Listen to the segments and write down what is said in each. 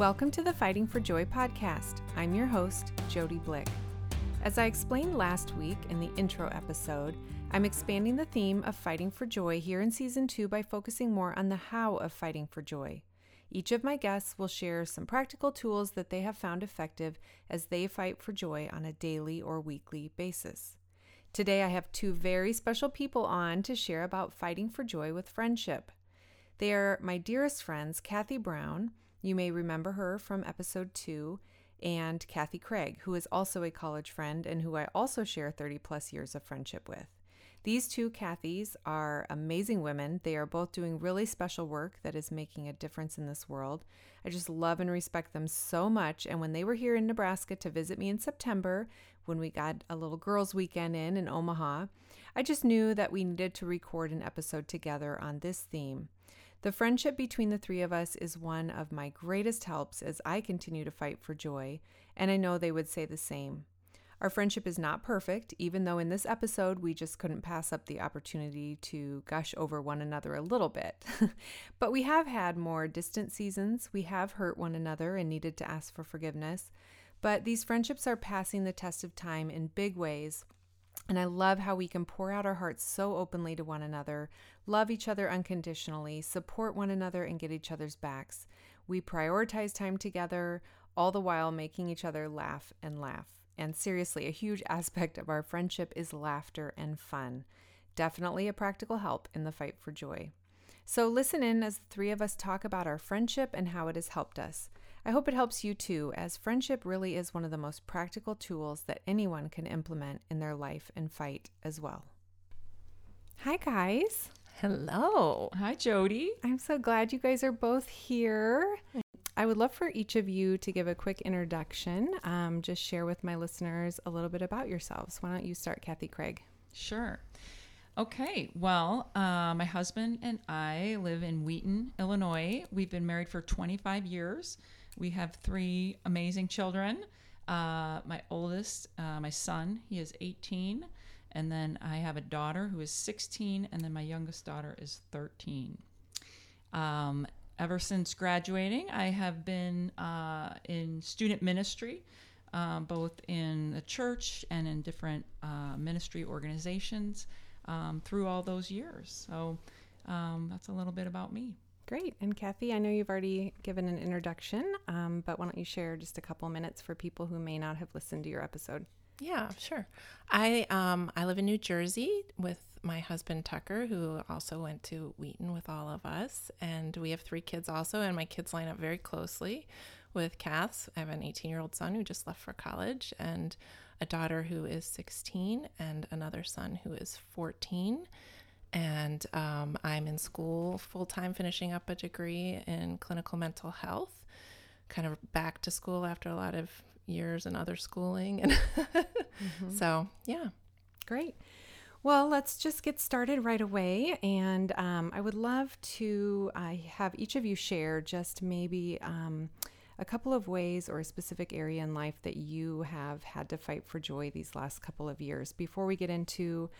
Welcome to the Fighting for Joy podcast. I'm your host, Jody Blick. As I explained last week in the intro episode, I'm expanding the theme of fighting for joy here in season two by focusing more on the how of fighting for joy. Each of my guests will share some practical tools that they have found effective as they fight for joy on a daily or weekly basis. Today, I have two very special people on to share about fighting for joy with friendship. They are my dearest friends, Kathy Brown. You may remember her from episode two, and Kathy Craig, who is also a college friend and who I also share 30 plus years of friendship with. These two Kathys are amazing women. They are both doing really special work that is making a difference in this world. I just love and respect them so much. And when they were here in Nebraska to visit me in September, when we got a little girls' weekend in in Omaha, I just knew that we needed to record an episode together on this theme. The friendship between the three of us is one of my greatest helps as I continue to fight for joy, and I know they would say the same. Our friendship is not perfect, even though in this episode we just couldn't pass up the opportunity to gush over one another a little bit. but we have had more distant seasons. We have hurt one another and needed to ask for forgiveness. But these friendships are passing the test of time in big ways and I love how we can pour out our hearts so openly to one another, love each other unconditionally, support one another, and get each other's backs. We prioritize time together, all the while making each other laugh and laugh. And seriously, a huge aspect of our friendship is laughter and fun. Definitely a practical help in the fight for joy. So, listen in as the three of us talk about our friendship and how it has helped us. I hope it helps you too, as friendship really is one of the most practical tools that anyone can implement in their life and fight as well. Hi, guys. Hello. Hi, Jody. I'm so glad you guys are both here. I would love for each of you to give a quick introduction. Um, just share with my listeners a little bit about yourselves. Why don't you start, Kathy Craig? Sure. Okay, well, uh, my husband and I live in Wheaton, Illinois. We've been married for 25 years. We have three amazing children. Uh, my oldest, uh, my son, he is 18. And then I have a daughter who is 16. And then my youngest daughter is 13. Um, ever since graduating, I have been uh, in student ministry, uh, both in the church and in different uh, ministry organizations um, through all those years. So um, that's a little bit about me. Great. And Kathy, I know you've already given an introduction, um, but why don't you share just a couple minutes for people who may not have listened to your episode? Yeah, sure. I um, I live in New Jersey with my husband Tucker, who also went to Wheaton with all of us, and we have three kids also, and my kids line up very closely with Kath's. I have an 18 year old son who just left for college, and a daughter who is 16, and another son who is 14 and um, I'm in school full time, finishing up a degree in clinical mental health. Kind of back to school after a lot of years and other schooling, and mm-hmm. so yeah, great. Well, let's just get started right away. And um, I would love to uh, have each of you share just maybe um, a couple of ways or a specific area in life that you have had to fight for joy these last couple of years. Before we get into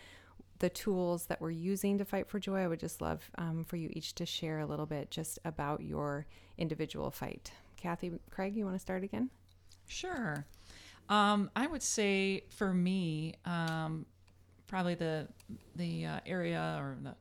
the tools that we're using to fight for joy, I would just love um, for you each to share a little bit just about your individual fight. Kathy, Craig, you want to start again? Sure. Um, I would say for me, um, probably the the uh, area or the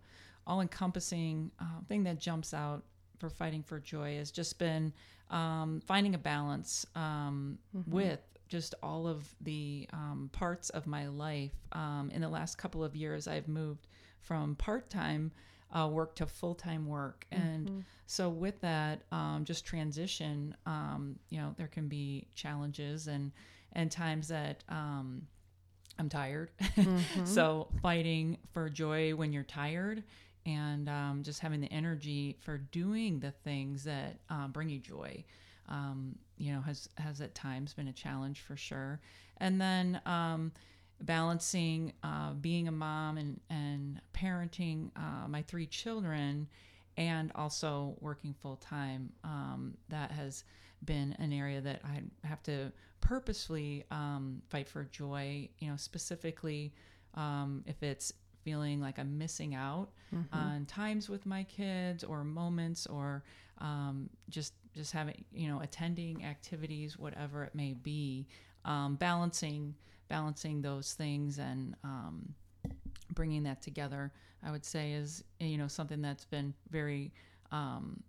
all-encompassing uh, thing that jumps out for fighting for joy has just been um, finding a balance um, mm-hmm. with just all of the um, parts of my life. Um, in the last couple of years, I've moved from part time uh, work to full time work. And mm-hmm. so, with that, um, just transition, um, you know, there can be challenges and, and times that um, I'm tired. Mm-hmm. so, fighting for joy when you're tired and um, just having the energy for doing the things that uh, bring you joy um, you know, has has at times been a challenge for sure. And then um, balancing uh, being a mom and and parenting uh, my three children, and also working full time. Um, that has been an area that I have to purposefully um, fight for joy. You know, specifically um, if it's feeling like I'm missing out Mm-hmm. on times with my kids or moments or um, just just having you know attending activities, whatever it may be, um, balancing balancing those things and um, bringing that together. I would say is you know something that's been very um,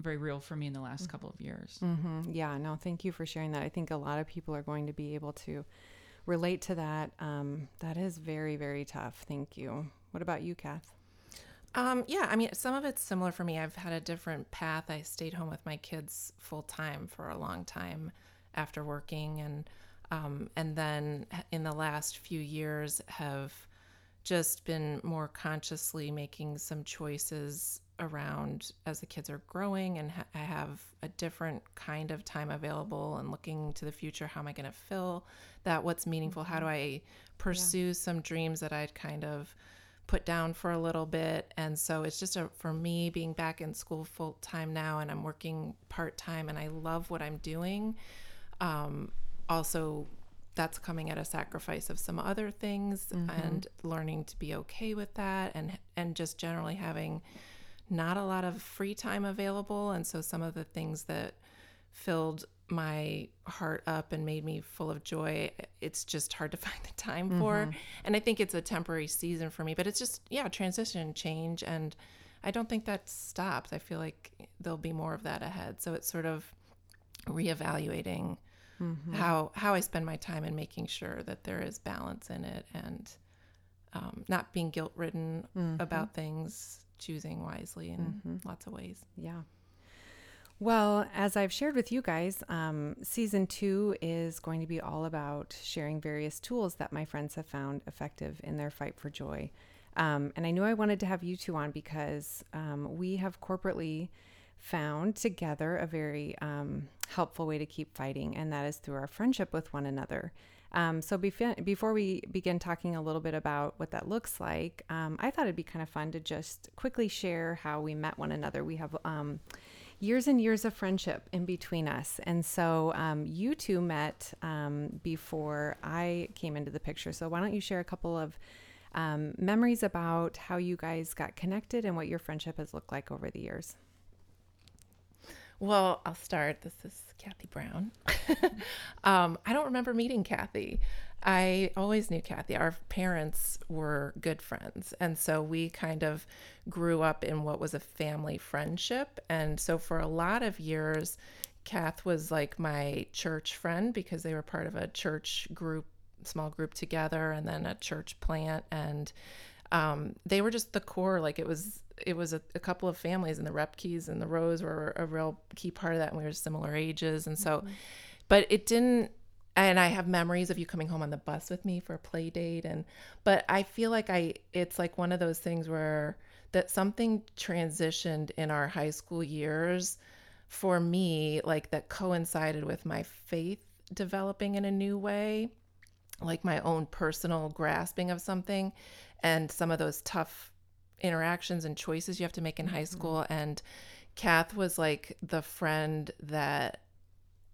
very real for me in the last couple of years. Mm-hmm. Yeah, no, thank you for sharing that. I think a lot of people are going to be able to relate to that. Um, that is very, very tough. Thank you. What about you, Kath? Um, yeah, I mean, some of it's similar for me. I've had a different path. I stayed home with my kids full time for a long time after working, and um, and then in the last few years have just been more consciously making some choices around as the kids are growing, and ha- I have a different kind of time available, and looking to the future. How am I going to fill that? What's meaningful? How do I pursue some dreams that I'd kind of put down for a little bit. And so it's just a for me being back in school full time now and i'm working part time and i love what i'm doing um, also that's coming at a sacrifice of some other things and learning to be okay with that and and just generally having not a lot of free time available. And so some of the things that filled my heart up and made me full of joy it's just hard to find the time for. Mm-hmm. And i think it's a temporary season for me but it's just yeah transition change and i don't think that stops i feel like there'll be more of that ahead. So it's sort of reevaluating mm-hmm. how how i spend my time and making sure that there is balance in it and um, not being guilt ridden mm-hmm. about things choosing wisely in lots of ways. Yeah. Well, as I've shared with you guys, um, season two is going to be all about sharing various tools that my friends have found effective in their fight for joy. Um, and I knew I wanted to have you two on because um, we have corporately found together a very um, helpful way to keep fighting, and that is through our friendship with one another. Um, so before, before we begin talking a little bit about what that looks like, um, I thought it'd be kind of fun to just quickly share how we met one another. We have years and years of friendship in between us. And so um, you two met um, before I came into the picture. So why don't you share a couple of um, memories about how you guys got connected and what your friendship has looked like over the years? Well, I'll start. This is Kathy Brown. um, I don't remember meeting Kathy. I always knew Kathy. Our parents were good friends. And so we kind of grew up in what was a family friendship. And so for a lot of years, Kath was like my church friend because they were part of a church group, small group together, and then a church plant. And um, they were just the core. Like it was, it was a, a couple of families, and the Repkeys and the Rose were a real key part of that. And we were similar ages, and so, but it didn't. And I have memories of you coming home on the bus with me for a play date, and but I feel like I, it's like one of those things where that something transitioned in our high school years for me, like that coincided with my faith developing in a new way like my own personal grasping of something and some of those tough interactions and choices you have to make in high mm-hmm. school. And Kath was like the friend that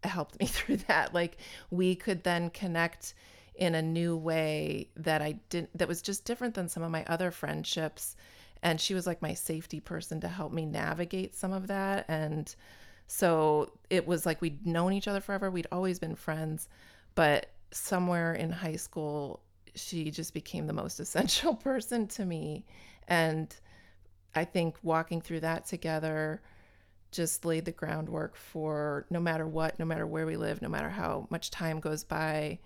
helped me through that. Like we could then connect in a new way that I didn't that was just different than some of my other friendships. And she was like my safety person to help me navigate some of that. And so it was like we'd known each other forever. We'd always been friends. But somewhere in high school she just became the most essential person to me. And i think walking through that together just laid the groundwork for no matter what no matter where we live no matter how much time goes by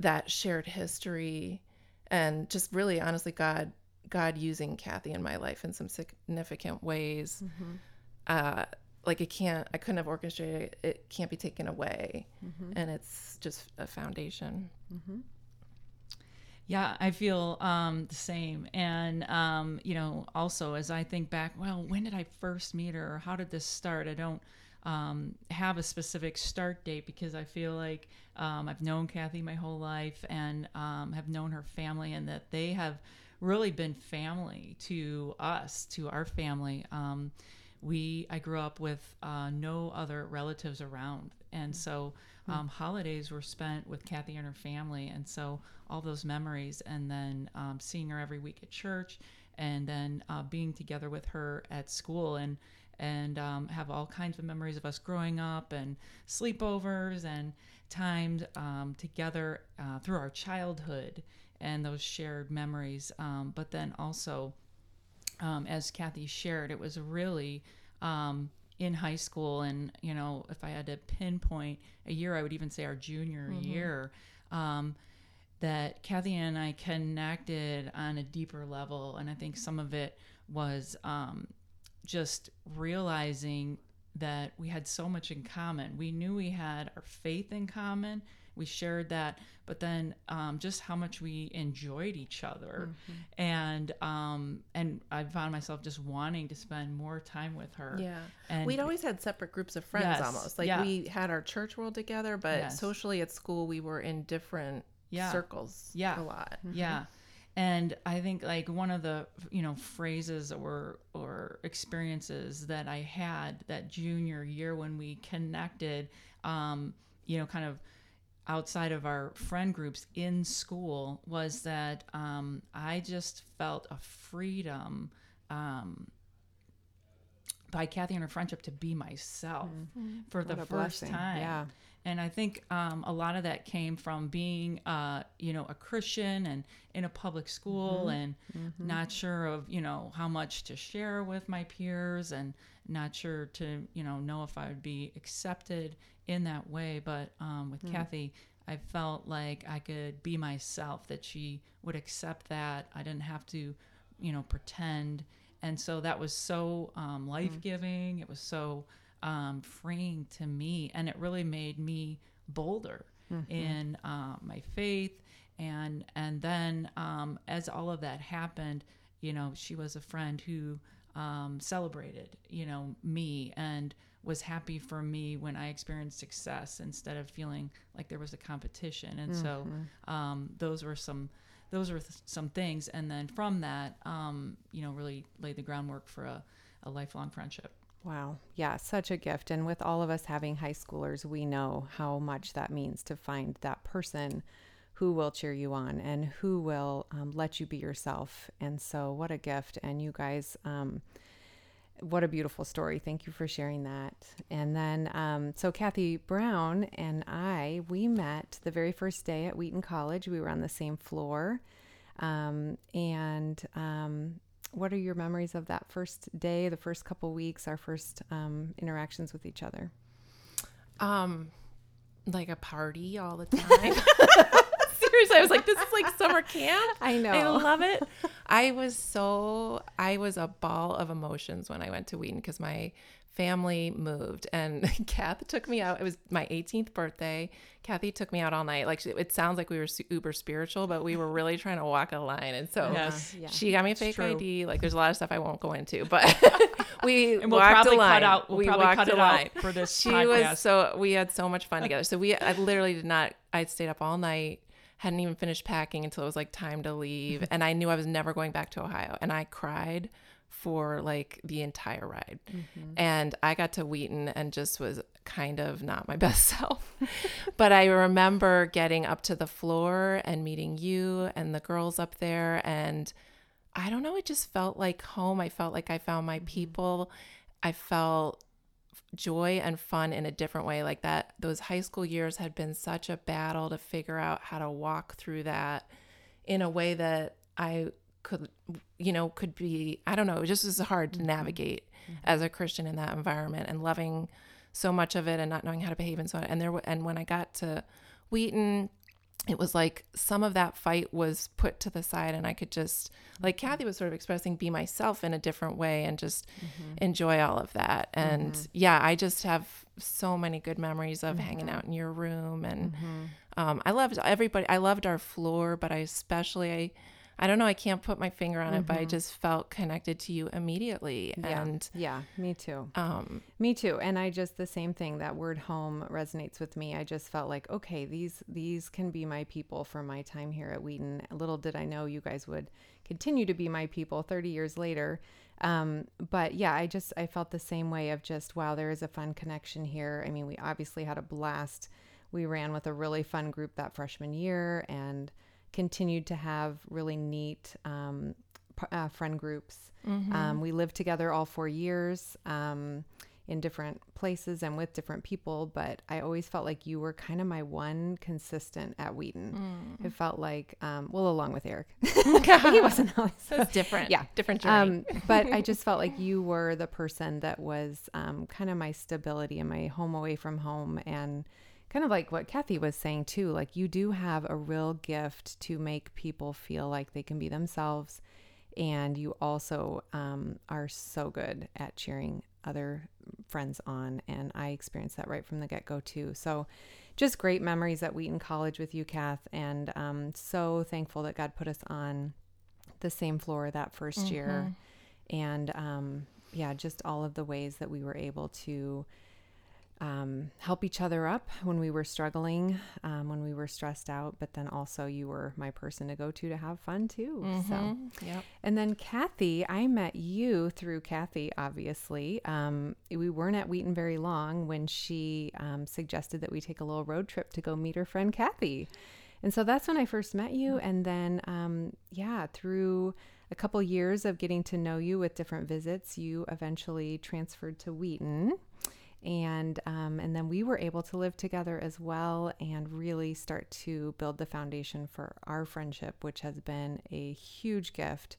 that shared history and just really honestly god god using kathy in my life in some significant ways. Uh like it can't i couldn't have orchestrated it it can't be taken away and it's just a foundation Yeah, I feel um, the same. And, um, you know, also as I think back, well, when did I first meet her? Or how did this start? I don't um, have a specific start date because I feel like um, I've known Kathy my whole life and um, have known her family and that they have really been family to us, to our family. We I grew up with uh, no other relatives around, and so um, holidays were spent with Kathy and her family, and so all those memories, and then um, seeing her every week at church, and then uh, being together with her at school, and and um, have all kinds of memories of us growing up, and sleepovers, and times um, together uh, through our childhood, and those shared memories. Um, but then also, um, as Kathy shared, it was really um, in high school, and you know, if I had to pinpoint a year, I would even say our junior year. Um, that Kathy and I connected on a deeper level, and I think some of it was um, just realizing that we had so much in common. We knew we had our faith in common. We shared that, but then um, just how much we enjoyed each other, and um, and I found myself just wanting to spend more time with her. Yeah. and We'd always had separate groups of friends Yes, almost. Like yeah. we had our church world together, but Yes. socially at school we were in different Yeah. circles Yeah. a lot. Yeah. And I think like one of the you know phrases or or experiences that I had that junior year when we connected, um, you know, kind of outside of our friend groups in school was that um, I just felt a freedom um, by Kathy and her friendship to be myself for the What a first blessing. time. Yeah. And I think um, a lot of that came from being, uh, you know, a Christian and in a public school and not sure of, you know, how much to share with my peers and not sure to, you know, know if I would be accepted in that way. But um, with Kathy, I felt like I could be myself, that she would accept that. I didn't have to, you know, pretend. And so that was so um, life giving. It was so um, freeing to me, and it really made me bolder in uh, my faith. And and then um, as all of that happened, you know, she was a friend who um, celebrated, you know, me and was happy for me when I experienced success instead of feeling like there was a competition. And so um, those were some those were th- some things. And then from that, um, you know, really laid the groundwork for a, a lifelong friendship. Wow. Yeah, such a gift. And with all of us having high schoolers, we know how much that means to find that person who will cheer you on and who will um, let you be yourself. And so, what a gift. And you guys, um, what a beautiful story. Thank you for sharing that. And then, um, so Kathy Brown and I, we met the very first day at Wheaton College. We were on the same floor. Um, and um, what are your memories of that first day, the first couple weeks, our first um, interactions with each other? Um, like a party all the time. Seriously, I was like, this is like summer camp. I know. I love it. I was so I was a ball of emotions when I went to Wheaton because my family moved and Kath took me out. It was my 18th birthday. Kathy took me out all night. Like it sounds like we were su- uber spiritual, but we were really trying to walk a line. And so Yes. Yeah. she got me a fake. ID. Like there's a lot of stuff I won't go into, but we And we'll walked probably a line. cut out. We'll we probably walked cut a it line. out for this She podcast. was so we had so much fun together. So we I literally did not. I stayed up all night. Hadn't even finished packing until it was like time to leave, mm-hmm. and I knew I was never going back to Ohio. And I cried for like the entire ride. Mm-hmm. And I got to Wheaton and just was kind of not my best self. but I remember getting up to the floor and meeting you and the girls up there and I don't know, it just felt like home. I felt like I found my mm-hmm. people. I felt joy and fun in a different way like that. Those high school years had been such a battle to figure out how to walk through that in a way that I could you know could be I don't know it just was hard to mm-hmm. navigate mm-hmm. as a Christian in that environment and loving so much of it and not knowing how to behave and so on. And there and when I got to Wheaton it was like some of that fight was put to the side and I could just like mm-hmm. Kathy was sort of expressing be myself in a different way and just mm-hmm. enjoy all of that. And mm-hmm. yeah, I just have so many good memories of hanging out in your room and um, I loved everybody. I loved our floor, but I especially I don't know, I can't put my finger on it, but I just felt connected to you immediately. Yeah. And yeah, me too. um Me too. And I just the same thing. That word home resonates with me. I just felt like, okay, these these can be my people for my time here at Wheaton. Little did I know you guys would continue to be my people 30 years later. Um, but yeah, I just I felt the same way of just wow, there is a fun connection here. I mean, we obviously had a blast. We ran with a really fun group that freshman year and continued to have really neat um, uh, friend groups. Um, we lived together all four years. Um, in different places and with different people, but I always felt like you were kind of my one consistent at Wheaton. It felt like, um, well, along with Eric, he wasn't always It's different. Yeah. Different journey. um, but I just felt like you were the person that was um, kind of my stability and my home away from home. And kind of like what Kathy was saying too, like you do have a real gift to make people feel like they can be themselves. And you also um, are so good at cheering other friends on. And I experienced that right from the get go too. So just great memories at Wheaton College with you, Kath. And um, so thankful that God put us on the same floor that 1st year and um, yeah just all of the ways that we were able to um, help each other up when we were struggling um, when we were stressed out but then also you were my person to go to to have fun too so Yep. and then Kathy, I met you through Kathy, obviously. Um, we weren't at Wheaton very long when she um, suggested that we take a little road trip to go meet her friend Kathy. And so that's when I first met you. And then, um, yeah, through a couple years of getting to know you with different visits, you eventually transferred to Wheaton. And um, and then we were able to live together as well and really start to build the foundation for our friendship, which has been a huge gift.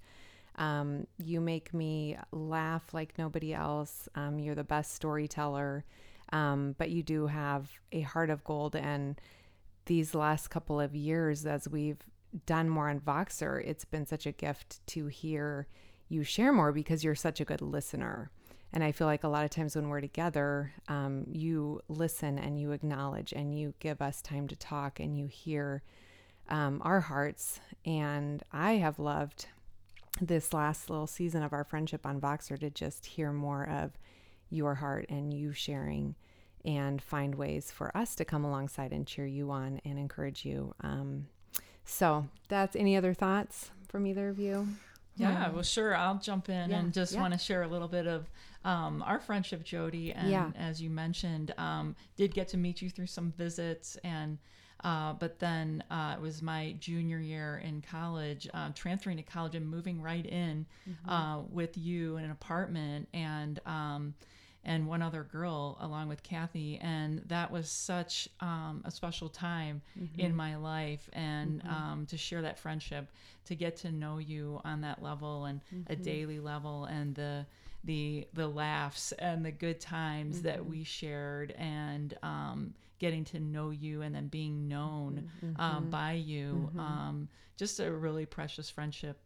Um, you make me laugh like nobody else. Um, you're the best storyteller, um, but you do have a heart of gold. And these last couple of years, as we've done more on Voxer, it's been such a gift to hear you share more because you're such a good listener. And I feel like a lot of times when we're together, um, you listen and you acknowledge and you give us time to talk and you hear um, our hearts. And I have loved this last little season of our friendship on Voxer to just hear more of your heart and you sharing and find ways for us to come alongside and cheer you on and encourage you. Um, so that's any other thoughts from either of you? Yeah, well, sure. I'll jump in Yeah, and just yeah. want to share a little bit of um, our friendship, Jody. And Yeah. as you mentioned, um, did get to meet you through some visits, and uh, but then uh, it was my junior year in college, uh, transferring to college and moving right in Mm-hmm. uh, with you in an apartment and. Um, and one other girl along with Kathy. And that was such um, a special time Mm-hmm. in my life. And um, to share that friendship, to get to know you on that level and Mm-hmm. a daily level, and the the the laughs and the good times Mm-hmm. that we shared, and um, getting to know you, and then being known Mm-hmm. um, by you, um, just a really precious friendship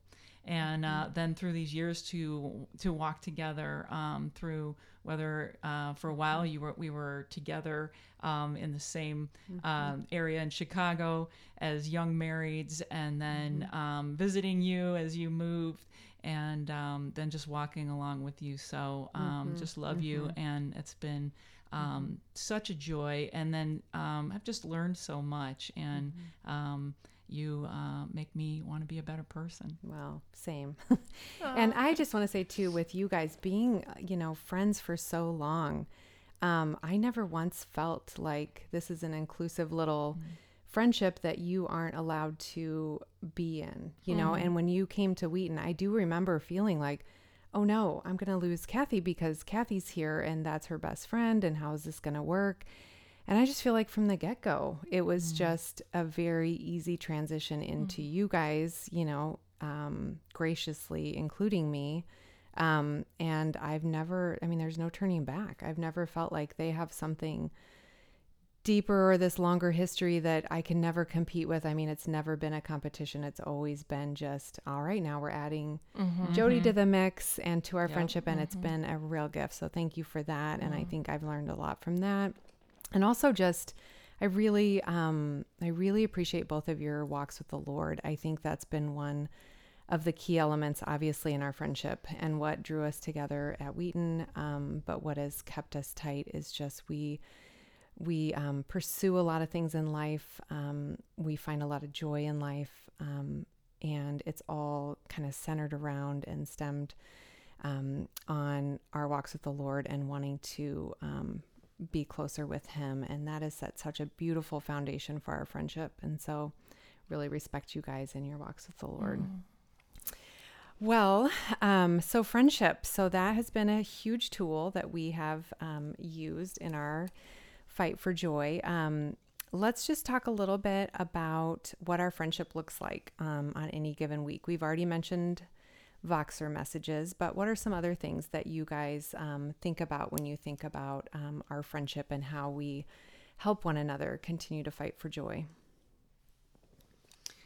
and uh, then through these years to to walk together um, through whether uh, for a while you were we were together um, in the same um, area in Chicago as young marrieds, and then um, visiting you as you moved, and um, then just walking along with you. So um, just love you, and it's been. Um, Such a joy, and then um, I've just learned so much, and um, you uh, make me want to be a better person. Well, same. and I just want to say too, with you guys being, uh, you know, friends for so long, um, I never once felt like this is an inclusive little friendship that you aren't allowed to be in, you know. And when you came to Wheaton, I do remember feeling like, oh no, I'm going to lose Kathy because Kathy's here and that's her best friend. And how is this going to work? And I just feel like from the get go, it was mm-hmm. just a very easy transition mm-hmm. into you guys, you know, um, graciously including me. Um, and I've never, I mean, there's no turning back. I've never felt like they have something deeper or this longer history that I can never compete with. I mean, it's never been a competition. It's always been just, all right, now we're adding mm-hmm. Jody to the mix and to our Yep. friendship. And it's been a real gift. So thank you for that. And I think I've learned a lot from that. And also just, I really, um, I really appreciate both of your walks with the Lord. I think that's been one of the key elements, obviously, in our friendship and what drew us together at Wheaton. Um, but what has kept us tight is just we we um, pursue a lot of things in life. Um, we find a lot of joy in life, um, and it's all kind of centered around and stemmed um, on our walks with the Lord and wanting to be closer with Him. And that has set such a beautiful foundation for our friendship. And so, really respect you guys in your walks with the Lord. Mm. Well, um, so friendship. So that has been a huge tool that we have um, used in our fight for joy. Um, let's just talk a little bit about what our friendship looks like um, on any given week. We've already mentioned Voxer messages, but what are some other things that you guys um, think about when you think about um, our friendship and how we help one another continue to fight for joy?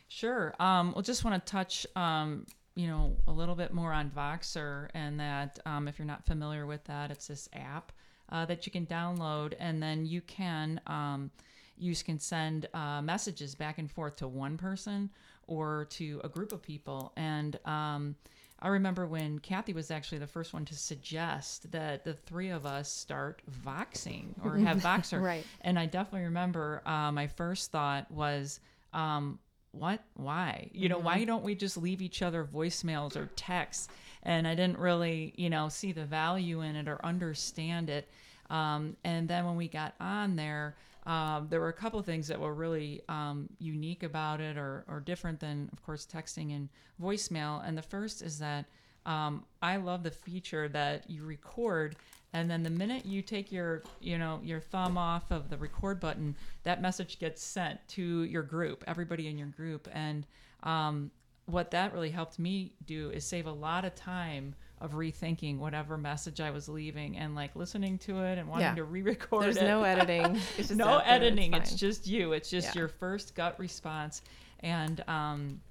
Sure. Um, well, just want to touch um, you know, a little bit more on Voxer, and that um, if you're not familiar with that, it's this app uh, that you can download, and then you can um, you can send uh, messages back and forth to one person or to a group of people. And um, I remember when Kathy was actually the first one to suggest that the three of us start voxing or have Voxer. right. And I definitely remember uh, my first thought was, um, what why you know mm-hmm. why don't we just leave each other voicemails or texts and i didn't really you know see the value in it or understand it um, and then when we got on there um, there were a couple of things that were really um, unique about it or, or different than of course texting and voicemail. And the first is that um, i love the feature that you record and then the minute you take your you know your thumb off of the record button that message gets sent to your group everybody in your group. And um, what that really helped me do is save a lot of time of rethinking whatever message I was leaving and like listening to it and wanting yeah. to re-record There's it. no editing. It's no editing. It's, it's, just you. It's just yeah. your first gut response, and um,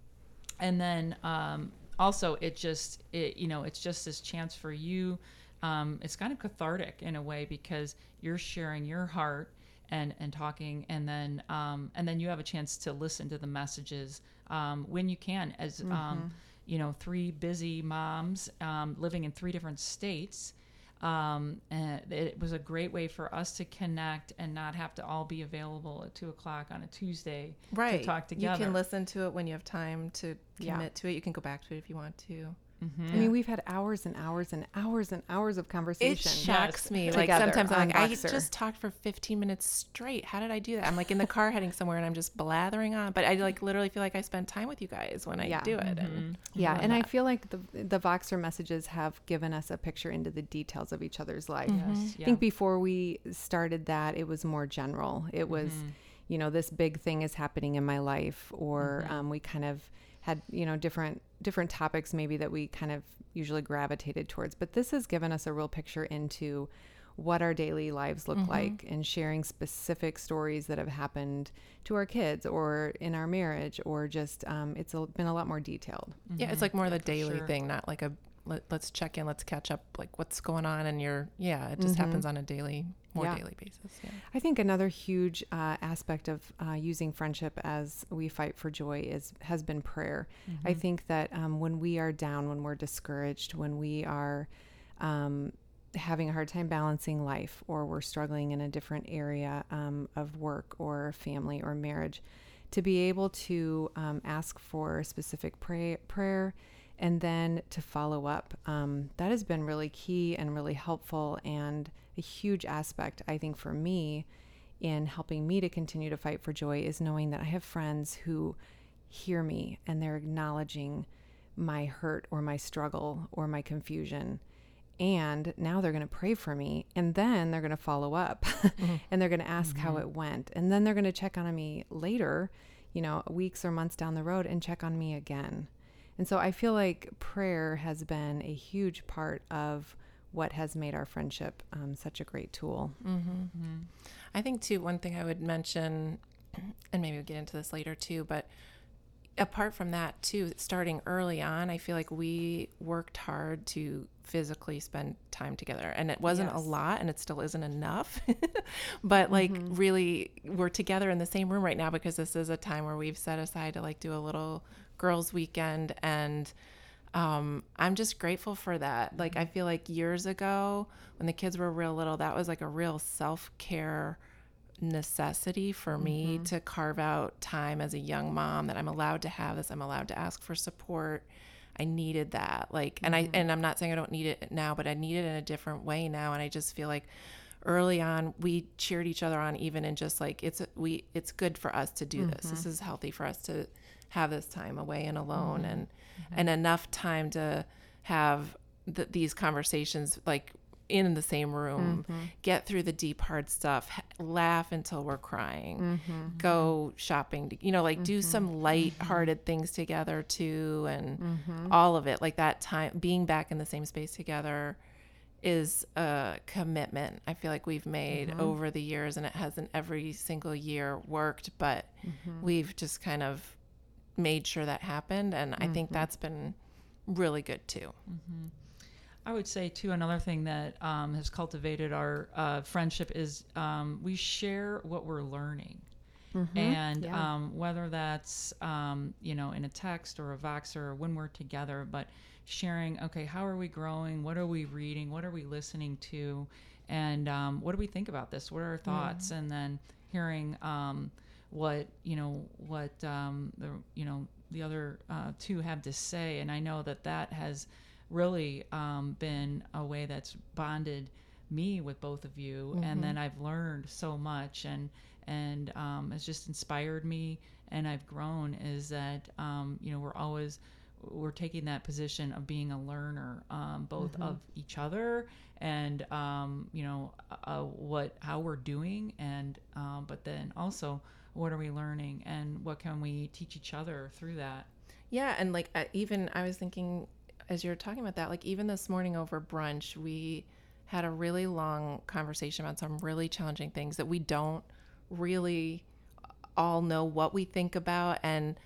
and then um, also it just it you know it's just this chance for you um, it's kind of cathartic in a way because you're sharing your heart and and talking and then um, and then you have a chance to listen to the messages um, when you can as um, mm-hmm. You know three busy moms um, living in three different states um, and it was a great way for us to connect and not have to all be available at two o'clock on a Tuesday right. to talk together. You can listen to it when you have time to commit yeah. to it. You can go back to it if you want to. Mm-hmm. I mean, we've had hours and hours and hours and hours of conversation. It shocks me. Like sometimes I'm like, Voxer. I just talked for 15 minutes straight. How did I do that? I'm like in the car heading somewhere and I'm just blathering on. But I like literally feel like I spent time with you guys when I yeah. do it. Mm-hmm. And yeah, and that. I feel like the the Voxer messages have given us a picture into the details of each other's life. Mm-hmm. Yes. Yeah. I think before we started that, it was more general. It was, mm-hmm. you know, this big thing is happening in my life, or mm-hmm. um, we kind of had you know different different topics maybe that we kind of usually gravitated towards but this has given us a real picture into what our daily lives look mm-hmm. like and sharing specific stories that have happened to our kids or in our marriage or just um, it's a, been a lot more detailed mm-hmm. yeah it's like more of the daily sure. thing not like a let, us check in let's catch up like what's going on and you're yeah it just mm-hmm. happens on a daily more yeah. daily basis yeah i think another huge uh, aspect of uh, using friendship as we fight for joy is has been prayer mm-hmm. i think that um, when we are down when we're discouraged when we are um, having a hard time balancing life or we're struggling in a different area um, of work or family or marriage to be able to um, ask for specific pray- prayer and then to follow up. Um, that has been really key and really helpful and a huge aspect, I think, for me in helping me to continue to fight for joy is knowing that I have friends who hear me and they're acknowledging my hurt or my struggle or my confusion. And now they're going to pray for me. And then they're going to follow up mm-hmm. and they're going to ask mm-hmm. how it went. And then they're going to check on me later, you know, weeks or months down the road and check on me again. And so I feel like prayer has been a huge part of what has made our friendship um, such a great tool. Mm-hmm. Mm-hmm. I think, too, one thing I would mention, and maybe we'll get into this later, too, but apart from that, too, starting early on, I feel like we worked hard to physically spend time together. And it wasn't yes. a lot, and it still isn't enough. but, like, mm-hmm. really, we're together in the same room right now because this is a time where we've set aside to, like, do a little girls' weekend, and um, I'm just grateful for that. Like, I feel like years ago, when the kids were real little, that was like a real self care necessity for me mm-hmm. to carve out time as a young mom that I'm allowed to have this. I'm allowed to ask for support. I needed that. Like, and I and I'm not saying I don't need it now, but I need it in a different way now. And I just feel like early on we cheered each other on, even in just like it's we it's good for us to do this. This is healthy for us to have this time away and alone, mm-hmm. and mm-hmm. and enough time to have th- these conversations like in the same room, mm-hmm. get through the deep hard stuff, h- laugh until we're crying, go shopping, to, you know, like do some light-hearted things together too and all of it. Like that time being back in the same space together is a commitment I feel like we've made over the years and it hasn't every single year worked, but we've just kind of made sure that happened and I think that's been really good too. I would say too another thing that um, has cultivated our uh, friendship is um, we share what we're learning, and Yeah. um, whether that's um, you know in a text or a Voxer or when we're together, but sharing okay how are we growing, what are we reading, what are we listening to, and um, what do we think about this, what are our thoughts, and then hearing um, what you know what um, the you know the other uh, two have to say, and I know that that has really um, been a way that's bonded me with both of you. And then i've learned so much. And and um, has just inspired me and i've grown is that um, you know we're always we're taking that position of being a learner um, both of each other and um, you know uh, what how we're doing and um, but then also what are we learning and what can we teach each other through that? Yeah, and like even I was thinking as you were talking about that, like even this morning over brunch, we had a really long conversation about some really challenging things that we don't really all know what we think about and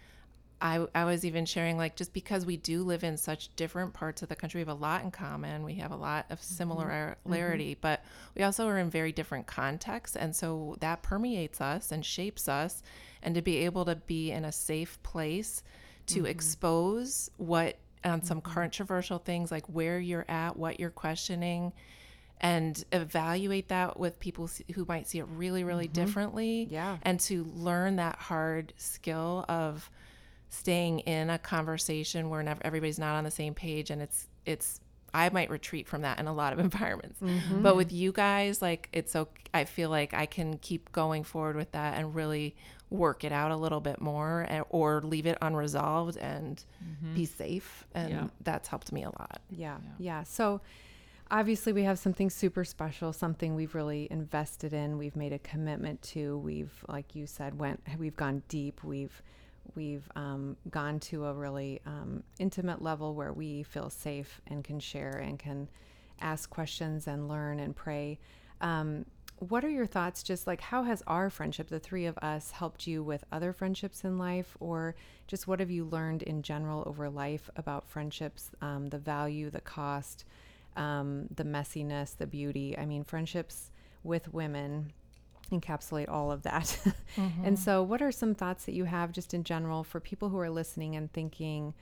I, I was even sharing like just because we do live in such different parts of the country, we have a lot in common. We have a lot of mm-hmm. similarity, mm-hmm. but we also are in very different contexts. And so that permeates us and shapes us. And to be able to be in a safe place to mm-hmm. expose what on some controversial things like where you're at, what you're questioning, and evaluate that with people who might see it really, really differently. Yeah. And to learn that hard skill of staying in a conversation where never, everybody's not on the same page and it's it's I might retreat from that in a lot of environments. Mm-hmm. But with you guys like it's so I feel like I can keep going forward with that and really work it out a little bit more and, or leave it unresolved and mm-hmm. be safe and Yeah. that's helped me a lot. Yeah, yeah. So obviously we have something super special, something we've really invested in. We've made a commitment to. We've, like you said, went. We've gone deep. We've we've um, gone to a really um, intimate level where we feel safe and can share and can ask questions and learn and pray. Um, what are your thoughts? Just like how has our friendship, the three of us, helped you with other friendships in life, or just what have you learned in general over life about friendships, um, the value, the cost, um, the messiness, the beauty? I mean, friendships with women encapsulate all of that. and so, what are some thoughts that you have just in general for people who are listening and thinking,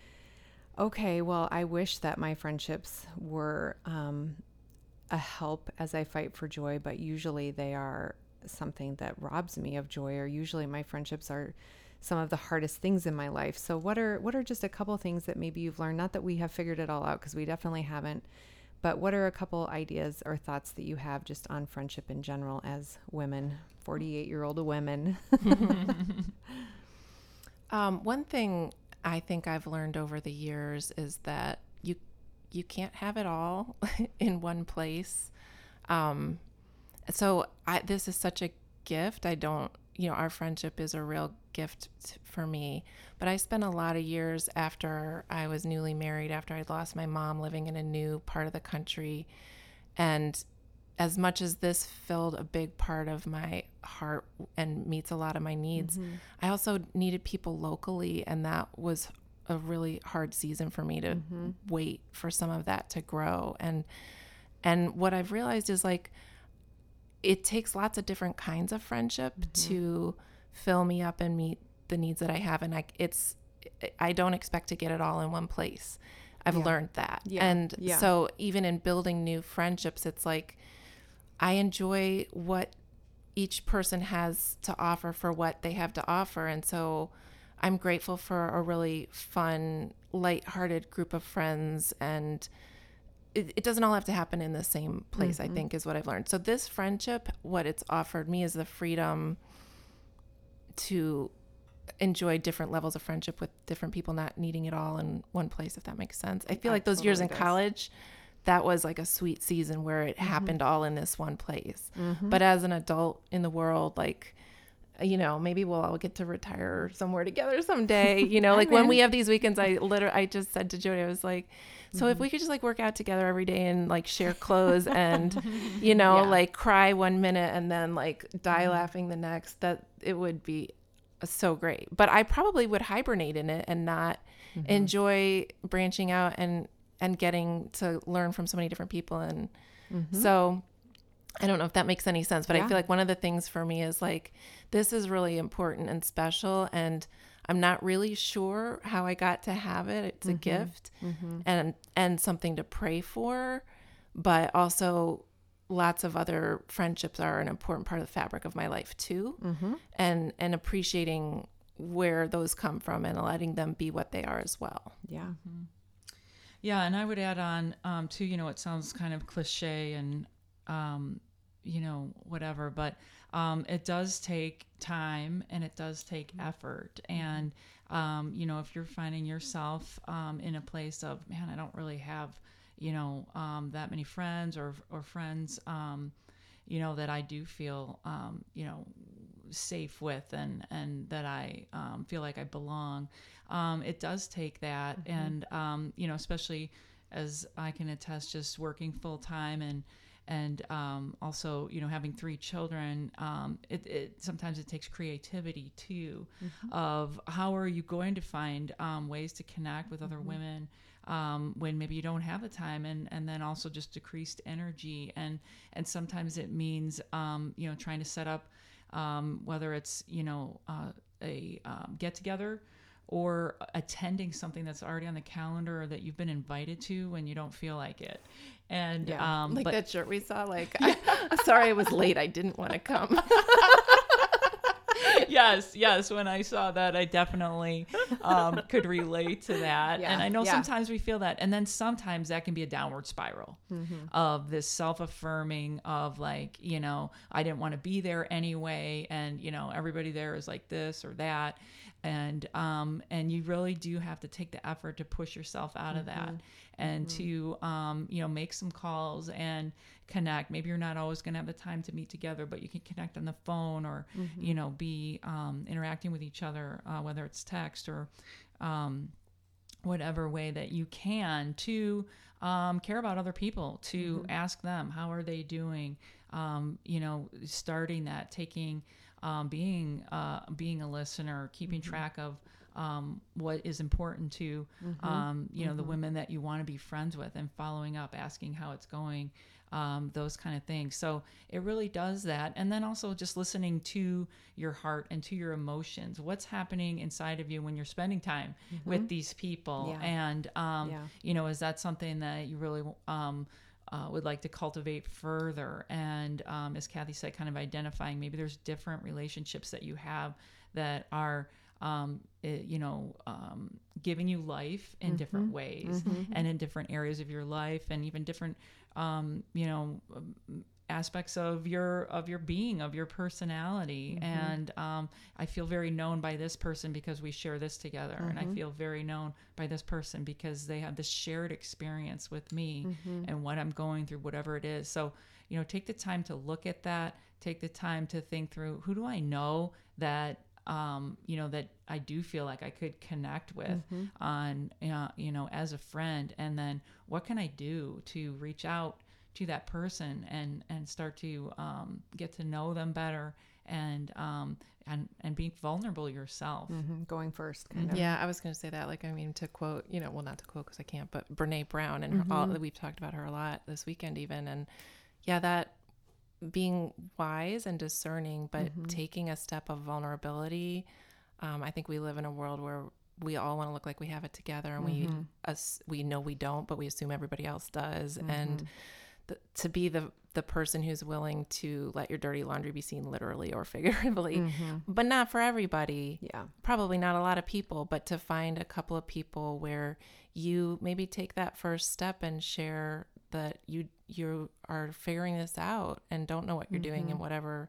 okay, well, I wish that my friendships were um, a help as I fight for joy, but usually they are something that robs me of joy, or usually my friendships are some of the hardest things in my life. So what are what are just a couple things that maybe you've learned? Not that we have figured it all out because we definitely haven't, but what are a couple ideas or thoughts that you have just on friendship in general as women, 48 year old women? Um, one thing I think I've learned over the years is that you you can't have it all in one place. Um, so I, this is such a gift. I don't, you know, our friendship is a real gift for me. But I spent a lot of years after I was newly married, after I'd lost my mom, living in a new part of the country, and as much as this filled a big part of my heart and meets a lot of my needs, mm-hmm. I also needed people locally, and that was a really hard season for me to mm-hmm. wait for some of that to grow. And and what I've realized is like it takes lots of different kinds of friendship mm-hmm. to fill me up and meet the needs that I have, and I it's I don't expect to get it all in one place. I've Yeah. learned that, Yeah. and Yeah. so even in building new friendships, it's like I enjoy what each person has to offer for what they have to offer. And so I'm grateful for a really fun, light-hearted group of friends and it, it doesn't all have to happen in the same place, I think is what I've learned. So this friendship, what it's offered me is the freedom to enjoy different levels of friendship with different people, not needing it all in one place, if that makes sense. I feel like those years in does. college, that was like a sweet season where it happened all in this one place. But as an adult in the world, like, you know, maybe we'll all get to retire somewhere together someday. You know, like when we have these weekends, I literally, I just said to Jody, I was like, so if mm-hmm. we could just like work out together every day and like share clothes and, you know, Yeah. like cry one minute and then like die mm-hmm. laughing the next, that it would be so great. But I probably would hibernate in it and not mm-hmm. enjoy branching out and and getting to learn from so many different people and so I don't know if that makes any sense, but I feel like one of the things for me is like this is really important and special and I'm not really sure how I got to have it. It's a gift and and something to pray for, but also lots of other friendships are an important part of the fabric of my life too. And and appreciating where those come from and letting them be what they are as well. Yeah. Yeah, and I would add on um, too. You know, it sounds kind of cliche and um, you know whatever, but um, it does take time and it does take effort. And um, you know, if you're finding yourself um, in a place of man, I don't really have you know um, that many friends or or friends. Um, you know that I do feel um, you know safe with and and that I um, feel like I belong. Um, it does take that, and um, you know, especially as I can attest, just working full time and and um, also you know having three children. Um, it, it sometimes it takes creativity too, of how are you going to find um, ways to connect with other women. Um, when maybe you don't have the time and, and then also just decreased energy and and sometimes it means um, you know trying to set up um, whether it's you know uh, a um, get together or attending something that's already on the calendar or that you've been invited to when you don't feel like it and Yeah. um Like but that shirt we saw, like, I, sorry I was late. I didn't want to come. yes, yes. When I saw that, I definitely um, could relate to that. Yeah, and I know yeah. sometimes we feel that. And then sometimes that can be a downward spiral Mm-hmm. of this self affirming, of like, you know, I didn't want to be there anyway. And, you know, everybody there is like this or that. And um, and you really do have to take the effort to push yourself out of that and to um, you know make some calls and connect. Maybe you're not always going to have the time to meet together, but you can connect on the phone or you know be um, interacting with each other, uh, whether it's text or um, whatever way that you can to um, care about other people, to ask them how are they doing. Um, you know, starting that, taking, um, being uh, being a listener, keeping track of um, what is important to um, you know the women that you want to be friends with, and following up, asking how it's going. Um, those kind of things. So it really does that. And then also just listening to your heart and to your emotions. What's happening inside of you when you're spending time with these people? Yeah. And, um, Yeah. you know, is that something that you really um, uh, would like to cultivate further? And um, as Kathy said, kind of identifying maybe there's different relationships that you have that are. Um, it- you know, um, giving you life in different ways and in different areas of your life, and even different, um, you know, um, aspects of your of your being, of your personality. And um, I feel very known by this person because we share this together, and I feel very known by this person because they have this shared experience with me and what I'm going through, whatever it is. So, you know, take the time to look at that. Take the time to think through who do I know that um, you know that I do feel like I could connect with on uh, you know as a friend, and then what can I do to reach out to that person and and start to um, get to know them better and um, and and be vulnerable yourself. Mhm, Going first, kind of. Yeah, I was going to say that. Like, I mean, to quote, you know, well, not to quote because I can't, but Brene Brown and her, all we've talked about her a lot this weekend, even. And yeah, that being wise and discerning, but taking a step of vulnerability. Um, I think we live in a world where we all want to look like we have it together, and we us we know we don't, but we assume everybody else does, and the, to be the the person who's willing to let your dirty laundry be seen literally or figuratively, Mm-hmm. but not for everybody. Yeah. Probably not a lot of people, but to find a couple of people where you maybe take that first step and share that you you are figuring this out and don't know what you're doing and whatever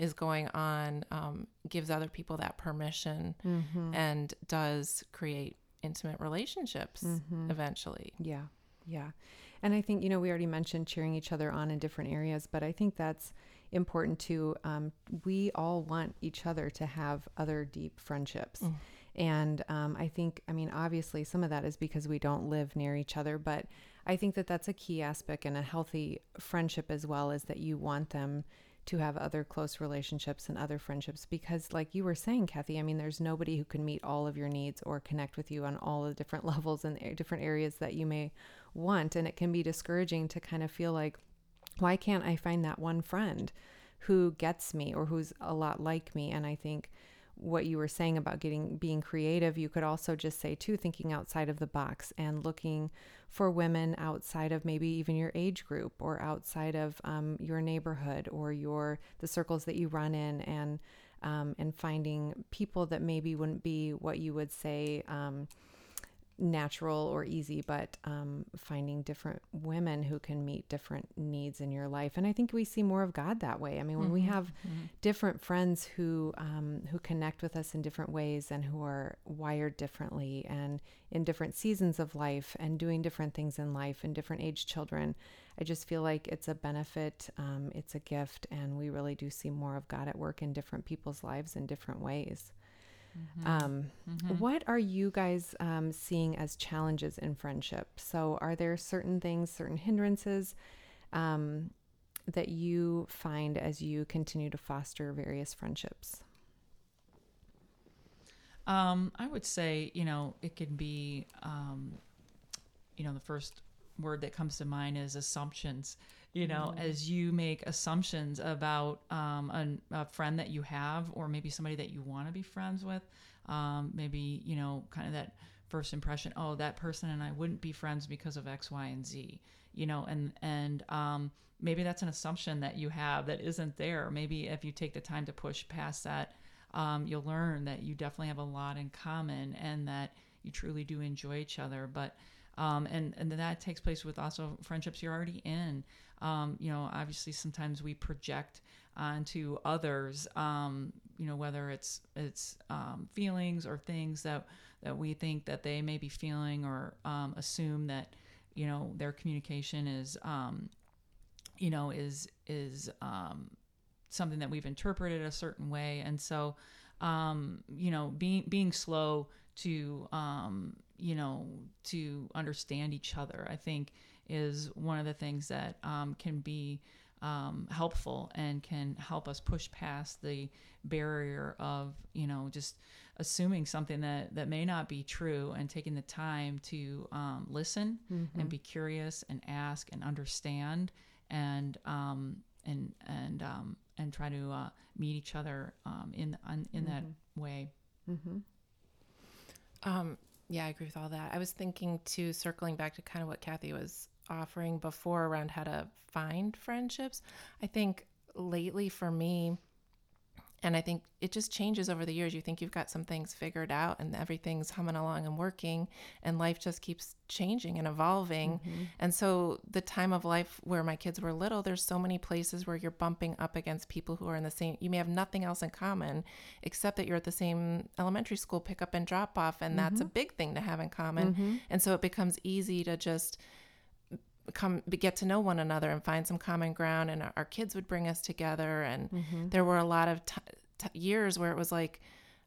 is going on um, gives other people that permission Mm-hmm. and does create intimate relationships Mm-hmm. eventually. Yeah. Yeah. And I think, you know, we already mentioned cheering each other on in different areas, but I think that's important too. Um, we all want each other to have other deep friendships. Mm. And um, I think, I mean, obviously, some of that is because we don't live near each other, but I think that that's a key aspect in a healthy friendship as well, is that you want them to have other close relationships and other friendships. Because, like you were saying, Kathy, I mean, there's nobody who can meet all of your needs or connect with you on all the different levels and different areas that you may want. And it can be discouraging to kind of feel like, why can't I find that one friend who gets me or who's a lot like me? And I think what you were saying about getting being creative, you could also just say too, thinking outside of the box and looking for women outside of maybe even your age group or outside of um, your neighborhood or your the circles that you run in and um, and finding people that maybe wouldn't be what you would say um, natural or easy, but um, finding different women who can meet different needs in your life. And I think we see more of God that way. I mean, when we have different friends who um, who connect with us in different ways and who are wired differently and in different seasons of life and doing different things in life and different age children, I just feel like it's a benefit, um, it's a gift, and we really do see more of God at work in different people's lives in different ways. Um, What are you guys um, seeing as challenges in friendship? So, are there certain things, certain hindrances um, that you find as you continue to foster various friendships? Um, I would say, you know, it can be, um, you know, the first word that comes to mind is assumptions. You know, as you make assumptions about um, an, a friend that you have, or maybe somebody that you want to be friends with, um, maybe, you know, kind of that first impression, oh, that person and I wouldn't be friends because of X, Y, and Z, you know, and, and, um, maybe that's an assumption that you have that isn't there. Maybe if you take the time to push past that, um, you'll learn that you definitely have a lot in common and that you truly do enjoy each other. But um, and and that takes place with also friendships you're already in. Um, you know, obviously sometimes we project onto others. Um, you know, whether it's it's um, feelings or things that that we think that they may be feeling or um, assume that you know their communication is um, you know is is something that we've interpreted a certain way and so you know being being slow to um, you know to understand each other i think is one of the things that um, can be um, helpful and can help us push past the barrier of you know just assuming something that that may not be true and taking the time to um, listen and be curious and ask and understand and um, and and um, and try to uh, meet each other um, in on, in that way. Mm-hmm. Um, yeah, I agree with all that. I was thinking too, circling back to kind of what Kathy was offering before around how to find friendships. I think lately for me, and I think it just changes over the years. You think you've got some things figured out and everything's humming along and working, and life just keeps changing and evolving. Mm-hmm. And so, the time of life where my kids were little, there's so many places where you're bumping up against people who are in the same, you may have nothing else in common except that you're at the same elementary school pickup and drop off. And that's a mm-hmm. big thing to have in common. Mm-hmm. And so, it becomes easy to just come get to know one another and find some common ground and our, our kids would bring us together. And mm-hmm. there were a lot of t- t- years where it was like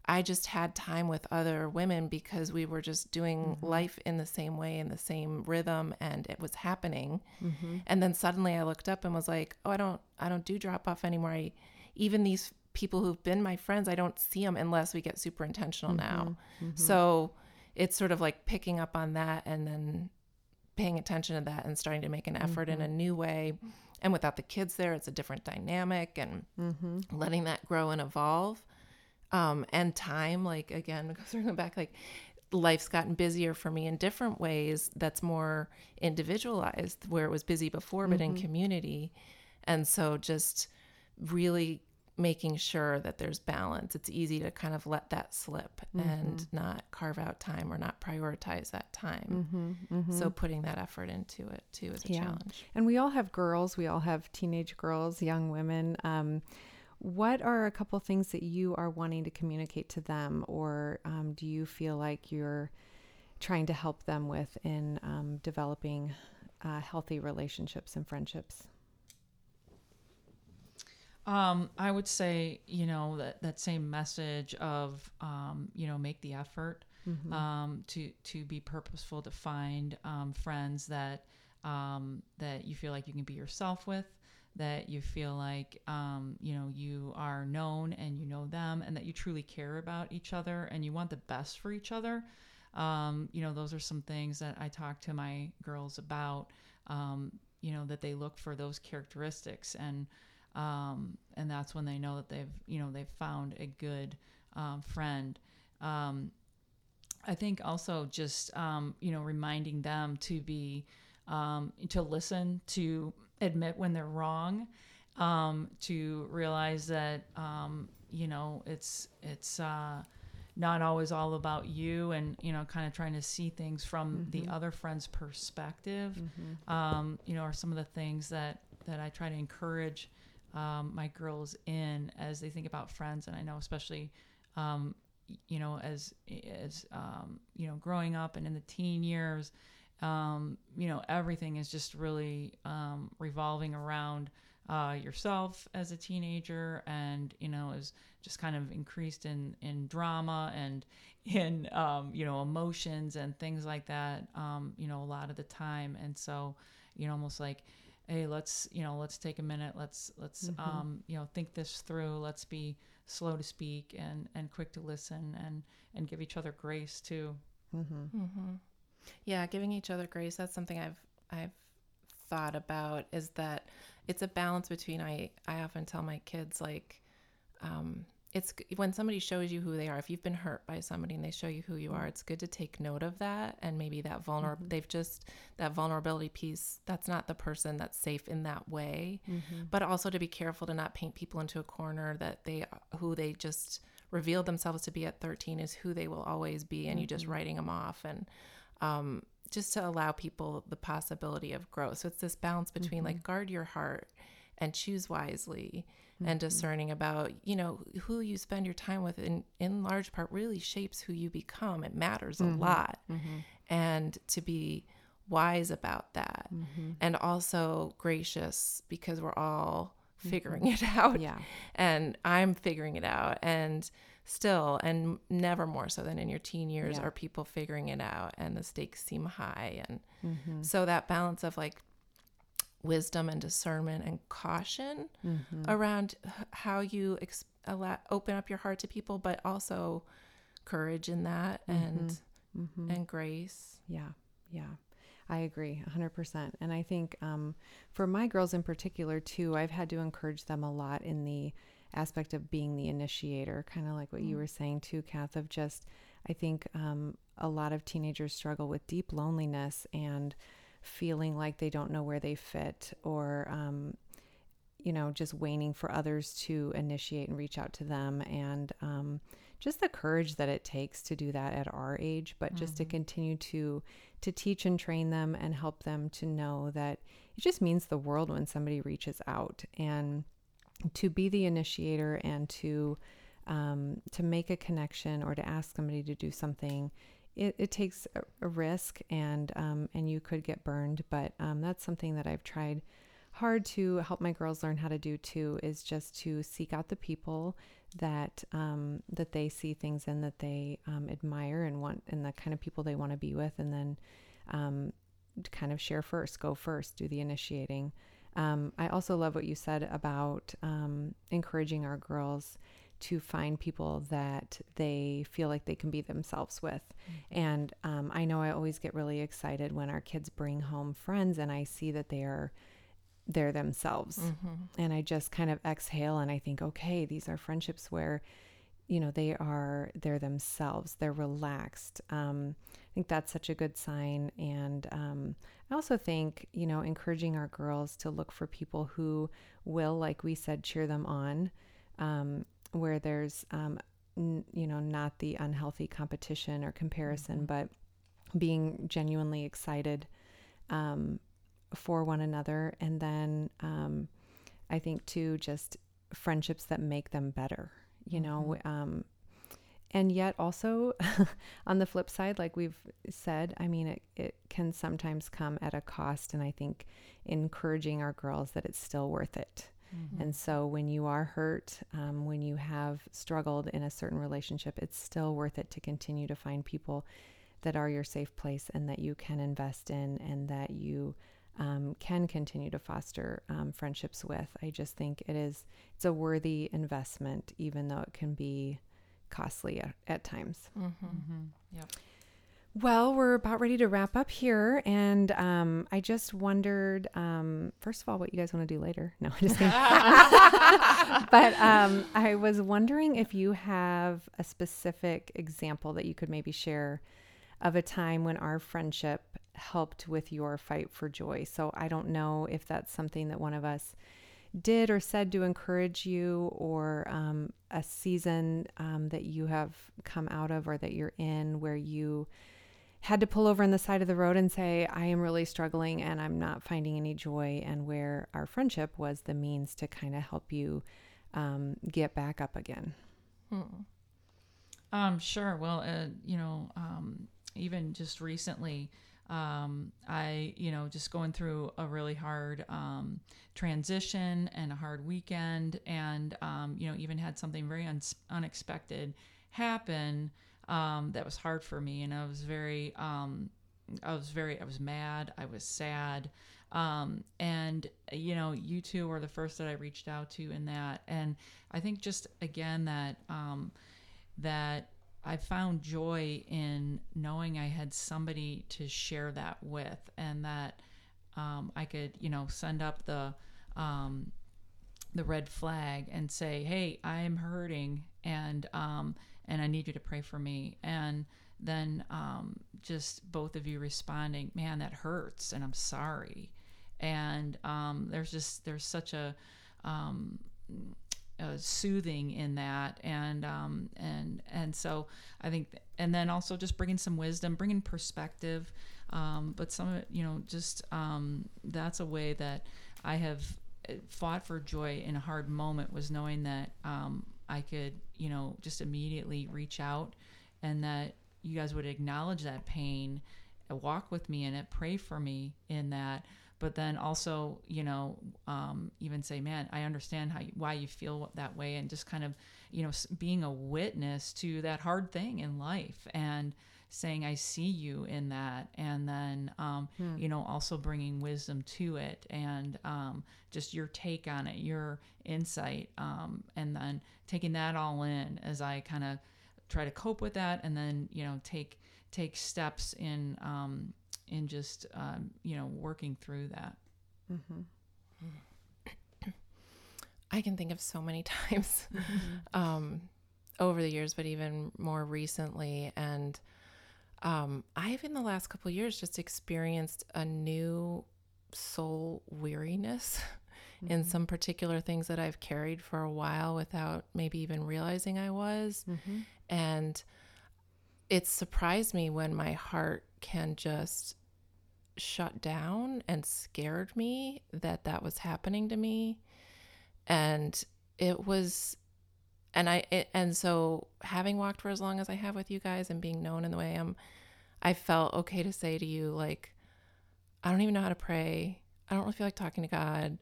i just had time with other women because we were just doing mm-hmm. life in the same way in the same rhythm and it was happening. Mm-hmm. And then suddenly i looked up and was like oh i don't i don't do drop off anymore. I, even these people who've been my friends i don't see them unless we get super intentional now. So it's sort of like picking up on that and then paying attention to that and starting to make an effort in a mm-hmm. new way. And without the kids there, it's a different dynamic and mm-hmm. letting that grow and evolve. Um, and time, like again, circling back, like life's gotten busier for me in different ways that's more individualized where it was busy before but in mm-hmm. community and so just really making sure that there's balance it's easy to kind of let that slip and not carve out time or not prioritize that time so putting that effort into it too is a Yeah. challenge And we all have girls. We all have teenage girls, young women. Um, what are a couple things that you are wanting to communicate to them, or um, do you feel like you're trying to help them with in um, developing uh, healthy relationships and friendships? Um, I would say, you know, that, that same message of, um, you know, make the effort um, to to be purposeful, to find um, friends that um, that you feel like you can be yourself with, that you feel like, um, you know, you are known and you know them, and that you truly care about each other and you want the best for each other. Um, you know, those are some things that I talk to my girls about. Um, you know, that they look for those characteristics and um, and that's when they know that they've you know they've found a good um, friend. Um, I think also just um, you know reminding them to be um, to listen, to admit when they're wrong, um, to realize that um, you know it's it's uh, not always all about you, and you know kind of trying to see things from the other friend's perspective. Um, you know, are some of the things that that I try to encourage um, my girls in as they think about friends, and I know especially um, you know as as um, you know growing up and in the teen years um, you know everything is just really um, revolving around uh, yourself as a teenager and you know is just kind of increased in in drama and in um, you know emotions and things like that um, you know a lot of the time. And so you know almost like hey let's you know let's take a minute let's let's um, you know think this through let's be slow to speak and and quick to listen and and give each other grace too. Yeah, giving each other grace. That's something I've I've thought about is that it's a balance between I I often tell my kids like um it's when somebody shows you who they are if you've been hurt by somebody and they show you who you are it's good to take note of that and maybe that vulnerable mm-hmm. they've just that vulnerability piece that's not the person that's safe in that way. Mm-hmm. But also to be careful to not paint people into a corner that they who they just revealed themselves to be at 13 is who they will always be and you just mm-hmm. writing them off and um, just to allow people the possibility of growth. So it's this balance between like guard your heart and choose wisely and mm-hmm. discerning about, you know, who you spend your time with in, in large part really shapes who you become. It matters a mm-hmm. lot. Mm-hmm. And to be wise about that and also gracious because we're all figuring it out. Yeah. And I'm figuring it out. And still, and never more so than in your teen years, Yeah. are people figuring it out and the stakes seem high. And so that balance of like wisdom and discernment and caution around how you ex- allow, open up your heart to people, but also courage in that and and grace. Yeah, yeah. I agree 100%. And I think um, for my girls in particular, too, I've had to encourage them a lot in the aspect of being the initiator, kind of like what you were saying, too, Kath, of just, I think um, a lot of teenagers struggle with deep loneliness and feeling like they don't know where they fit or, um, you know, just waiting for others to initiate and reach out to them. And um, just the courage that it takes to do that at our age, but just to continue to to teach and train them and help them to know that it just means the world when somebody reaches out and to be the initiator and to um, to make a connection or to ask somebody to do something it, it takes a, a risk and um, and you could get burned but um, that's something that i've tried hard to help my girls learn how to do too is just to seek out the people that um, that they see things in that they um, admire and want and the kind of people they want to be with and then um, kind of share first go first do the initiating. Um, i also love what you said about encouraging our girls to find people that they feel like they can be themselves with. And um, i know i always get really excited when our kids bring home friends and i see that they are they're themselves. And I just kind of exhale and I think, okay, these are friendships where, you know they are they're themselves they're relaxed. Um, i think that's such a good sign. And um, i also think you know encouraging our girls to look for people who will like we said cheer them on. Um, where there's um, n- you know not the unhealthy competition or comparison mm-hmm. but being genuinely excited um, for one another and then um, i think too just friendships that make them better you know mm-hmm. um, and yet also on the flip side like we've said i mean it, it can sometimes come at a cost and i think encouraging our girls that it's still worth it mm-hmm. and so when you are hurt um, when you have struggled in a certain relationship it's still worth it to continue to find people that are your safe place and that you can invest in and that you um, can continue to foster um, friendships with. I just think it is it's a worthy investment, even though it can be costly at, at times. Mm-hmm. Mm-hmm. Yep. Well, we're about ready to wrap up here, and um, I just wondered, um, first of all, what you guys want to do later. No, I'm just kidding. but um, I was wondering if you have a specific example that you could maybe share of a time when our friendship helped with your fight for joy. So I don't know if that's something that one of us did or said to encourage you, or um, a season um, that you have come out of or that you're in where you had to pull over on the side of the road and say, I am really struggling and I'm not finding any joy, and where our friendship was the means to kind of help you um, get back up again. Hmm. Um, sure. Well, uh, you know, um, even just recently, um, I, you know, just going through a really hard um, transition and a hard weekend, and um, you know, even had something very un- unexpected happen um, that was hard for me, and I was very, um, I was very, I was mad, I was sad, um, and you know, you two were the first that I reached out to in that, and I think just again that um that I found joy in knowing I had somebody to share that with, and that um, I could, you know, send up the um, the red flag and say, "Hey, I am hurting, and um, and I need you to pray for me." And then um, just both of you responding, "Man, that hurts, and I'm sorry." And um, there's just there's such a um, uh, soothing in that and um, and and so I think and then also just bringing some wisdom bringing perspective um, but some of you know just um, that's a way that I have uh, fought for joy in a hard moment was knowing that um, I could you know just immediately reach out and that you guys would acknowledge that pain walk with me in it pray for me in that. But then also you know um, even say man i understand how you, why you feel that way and just kind of you know being a witness to that hard thing in life. And saying i see you in that and then um, hmm. you know also bringing wisdom to it and um, just your take on it your insight um, and then taking that all in as i kind of try to cope with that and then you know take take steps in um, in just um, you know working through that. Mm-hmm. I can think of so many times mm-hmm. um, over the years, but even more recently, and um, I've in the last couple years just experienced a new soul weariness mm-hmm. in some particular things that I've carried for a while without maybe even realizing I was, mm-hmm. and it surprised me when my heart can just shut down and scared me that that was happening to me and it was and i it, and so having walked for as long as i have with you guys and being known in the way i am i felt okay to say to you like i don't even know how to pray i don't really feel like talking to god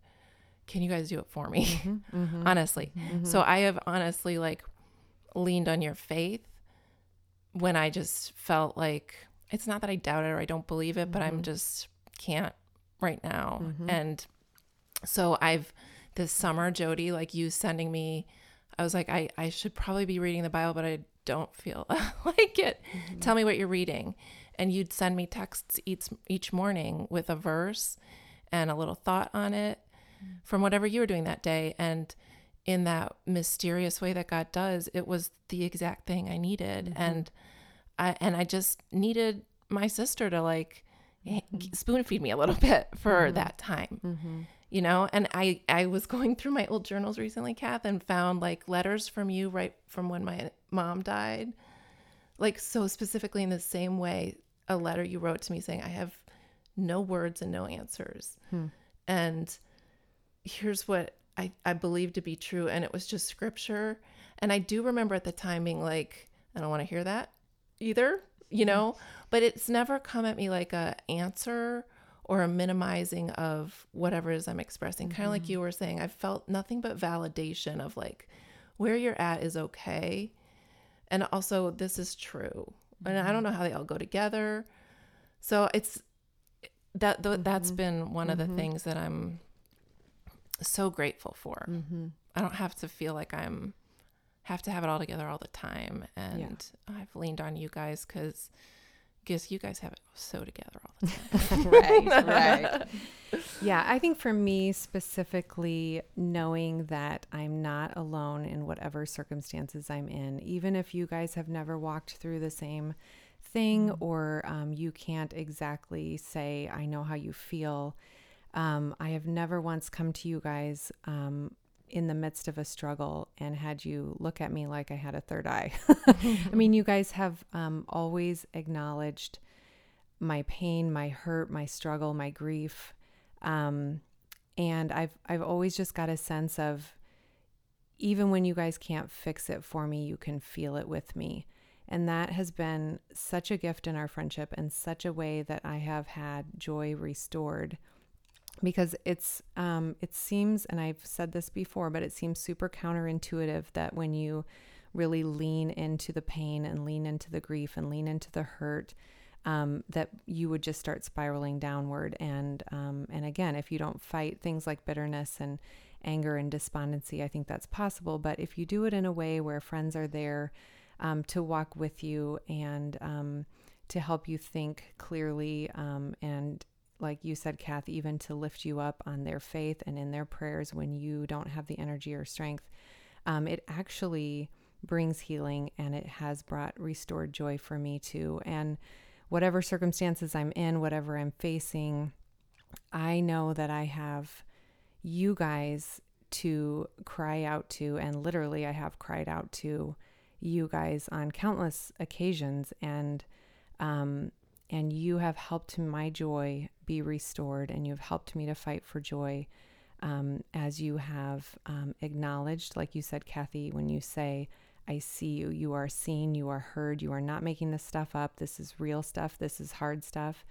can you guys do it for me mm-hmm, mm-hmm, honestly mm-hmm. so i have honestly like leaned on your faith when i just felt like it's not that I doubt it or I don't believe it, but mm-hmm. I'm just can't right now. Mm-hmm. And so I've this summer, Jody, like you sending me, I was like, I, I should probably be reading the Bible, but I don't feel like it. Mm-hmm. Tell me what you're reading. And you'd send me texts each each morning with a verse and a little thought on it mm. from whatever you were doing that day. And in that mysterious way that God does, it was the exact thing I needed. Mm-hmm. And I and I just needed my sister to like Mm-hmm. spoon feed me a little bit for that time. You know, and I I was going through my old journals recently, Kath, and found like letters from you right from when my mom died. Like so specifically in the same way, a letter you wrote to me saying, I have no words and no answers. Hmm. And here's what I, I believe to be true. And it was just scripture. And I do remember at the time being like, I don't want to hear that either, you hmm. know, but it's never come at me like a answer or a minimizing of whatever it is I'm expressing. Kind of like mm-hmm. you were saying, I felt nothing but validation of like where you're at is okay. And also this is true. And I don't mm-hmm. know how they all go together. So it's that th- that's mm-hmm. been one of the things that I'm so grateful for. I don't have to feel like I'm have to have it all together all the time, and I've leaned on you guys because guess you guys have it so together all the time. right, right. Yeah, I think for me specifically, knowing that I'm not alone in whatever circumstances I'm in, even if you guys have never walked through the same thing or um, you can't exactly say, I know how you feel. Um, I have never once come to you guys um, in the midst of a struggle and had you look at me like I had a third eye. I mean, you guys have um, always acknowledged my pain, my hurt, my struggle, my grief. Um, and I've I've always just got a sense of even when you guys can't fix it for me, you can feel it with me. And that has been such a gift in our friendship and such a way that I have had joy restored because it's um, it seems and I've said this before, but it seems super counterintuitive that when you really lean into the pain and lean into the grief and lean into the hurt, um, that you would just start spiraling downward. And um, and again, if you don't fight things like bitterness and anger and despondency, I think that's possible. But if you do it in a way where friends are there um, to walk with you and um, to help you think clearly um, and like you said, Kath, even to lift you up on their faith and in their prayers when you don't have the energy or strength, um, it actually brings healing and it has brought restored joy for me too. And whatever circumstances I'm in, whatever I'm facing, I know that I have you guys to cry out to. And literally, I have cried out to you guys on countless occasions. And, um, and you have helped my joy be restored, and you've helped me to fight for joy um, as you have um, acknowledged, like you said, Kathy, when you say, I see you, you are seen, you are heard, you are not making this stuff up. This is real stuff, this is hard stuff,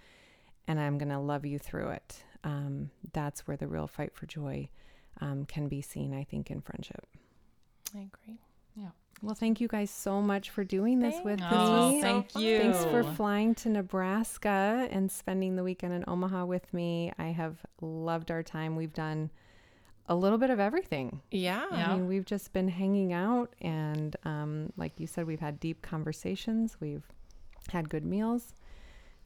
and I'm going to love you through it. Um, that's where the real fight for joy um, can be seen, I think, in friendship. I agree. Yeah. Well, thank you guys so much for doing this with Oh, me. thank you. Thanks for flying to Nebraska and spending the weekend in Omaha with me. I have loved our time. We've done a little bit of everything. Yeah. Yeah. I mean, we've just been hanging out, and um, like you said, we've had deep conversations. We've had good meals.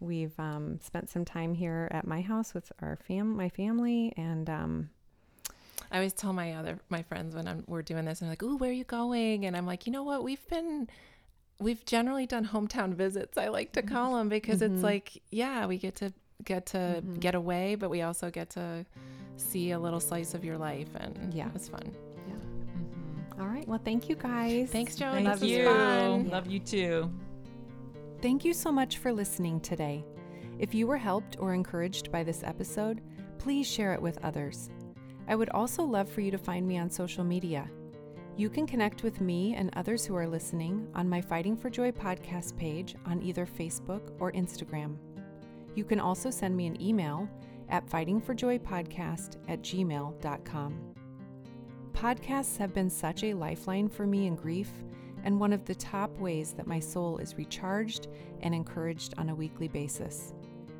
We've um, spent some time here at my house with our fam, my family, and um, I always tell my other my friends when I'm we're doing this, and I'm like, "Ooh, where are you going?" And I'm like, you know what? We've been we've generally done hometown visits. I like to mm-hmm. call them because it's mm-hmm. like, yeah, we get to get to mm-hmm. get away, but we also get to see a little slice of your life, and Yeah. it's fun. Yeah. All right. Well, thank you guys. Thanks, Joe. Thank This you. fun. Love you too. Thank you so much for listening today. If you were helped or encouraged by this episode, please share it with others. I would also love for you to find me on social media. You can connect with me and others who are listening on my Fighting for Joy podcast page on either Facebook or Instagram. You can also send me an email at fightingforjoypodcast at gmail.com. Podcasts have been such a lifeline for me in grief and one of the top ways that my soul is recharged and encouraged on a weekly basis.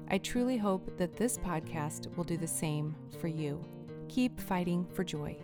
I truly hope that this podcast will do the same for you. Keep fighting for joy.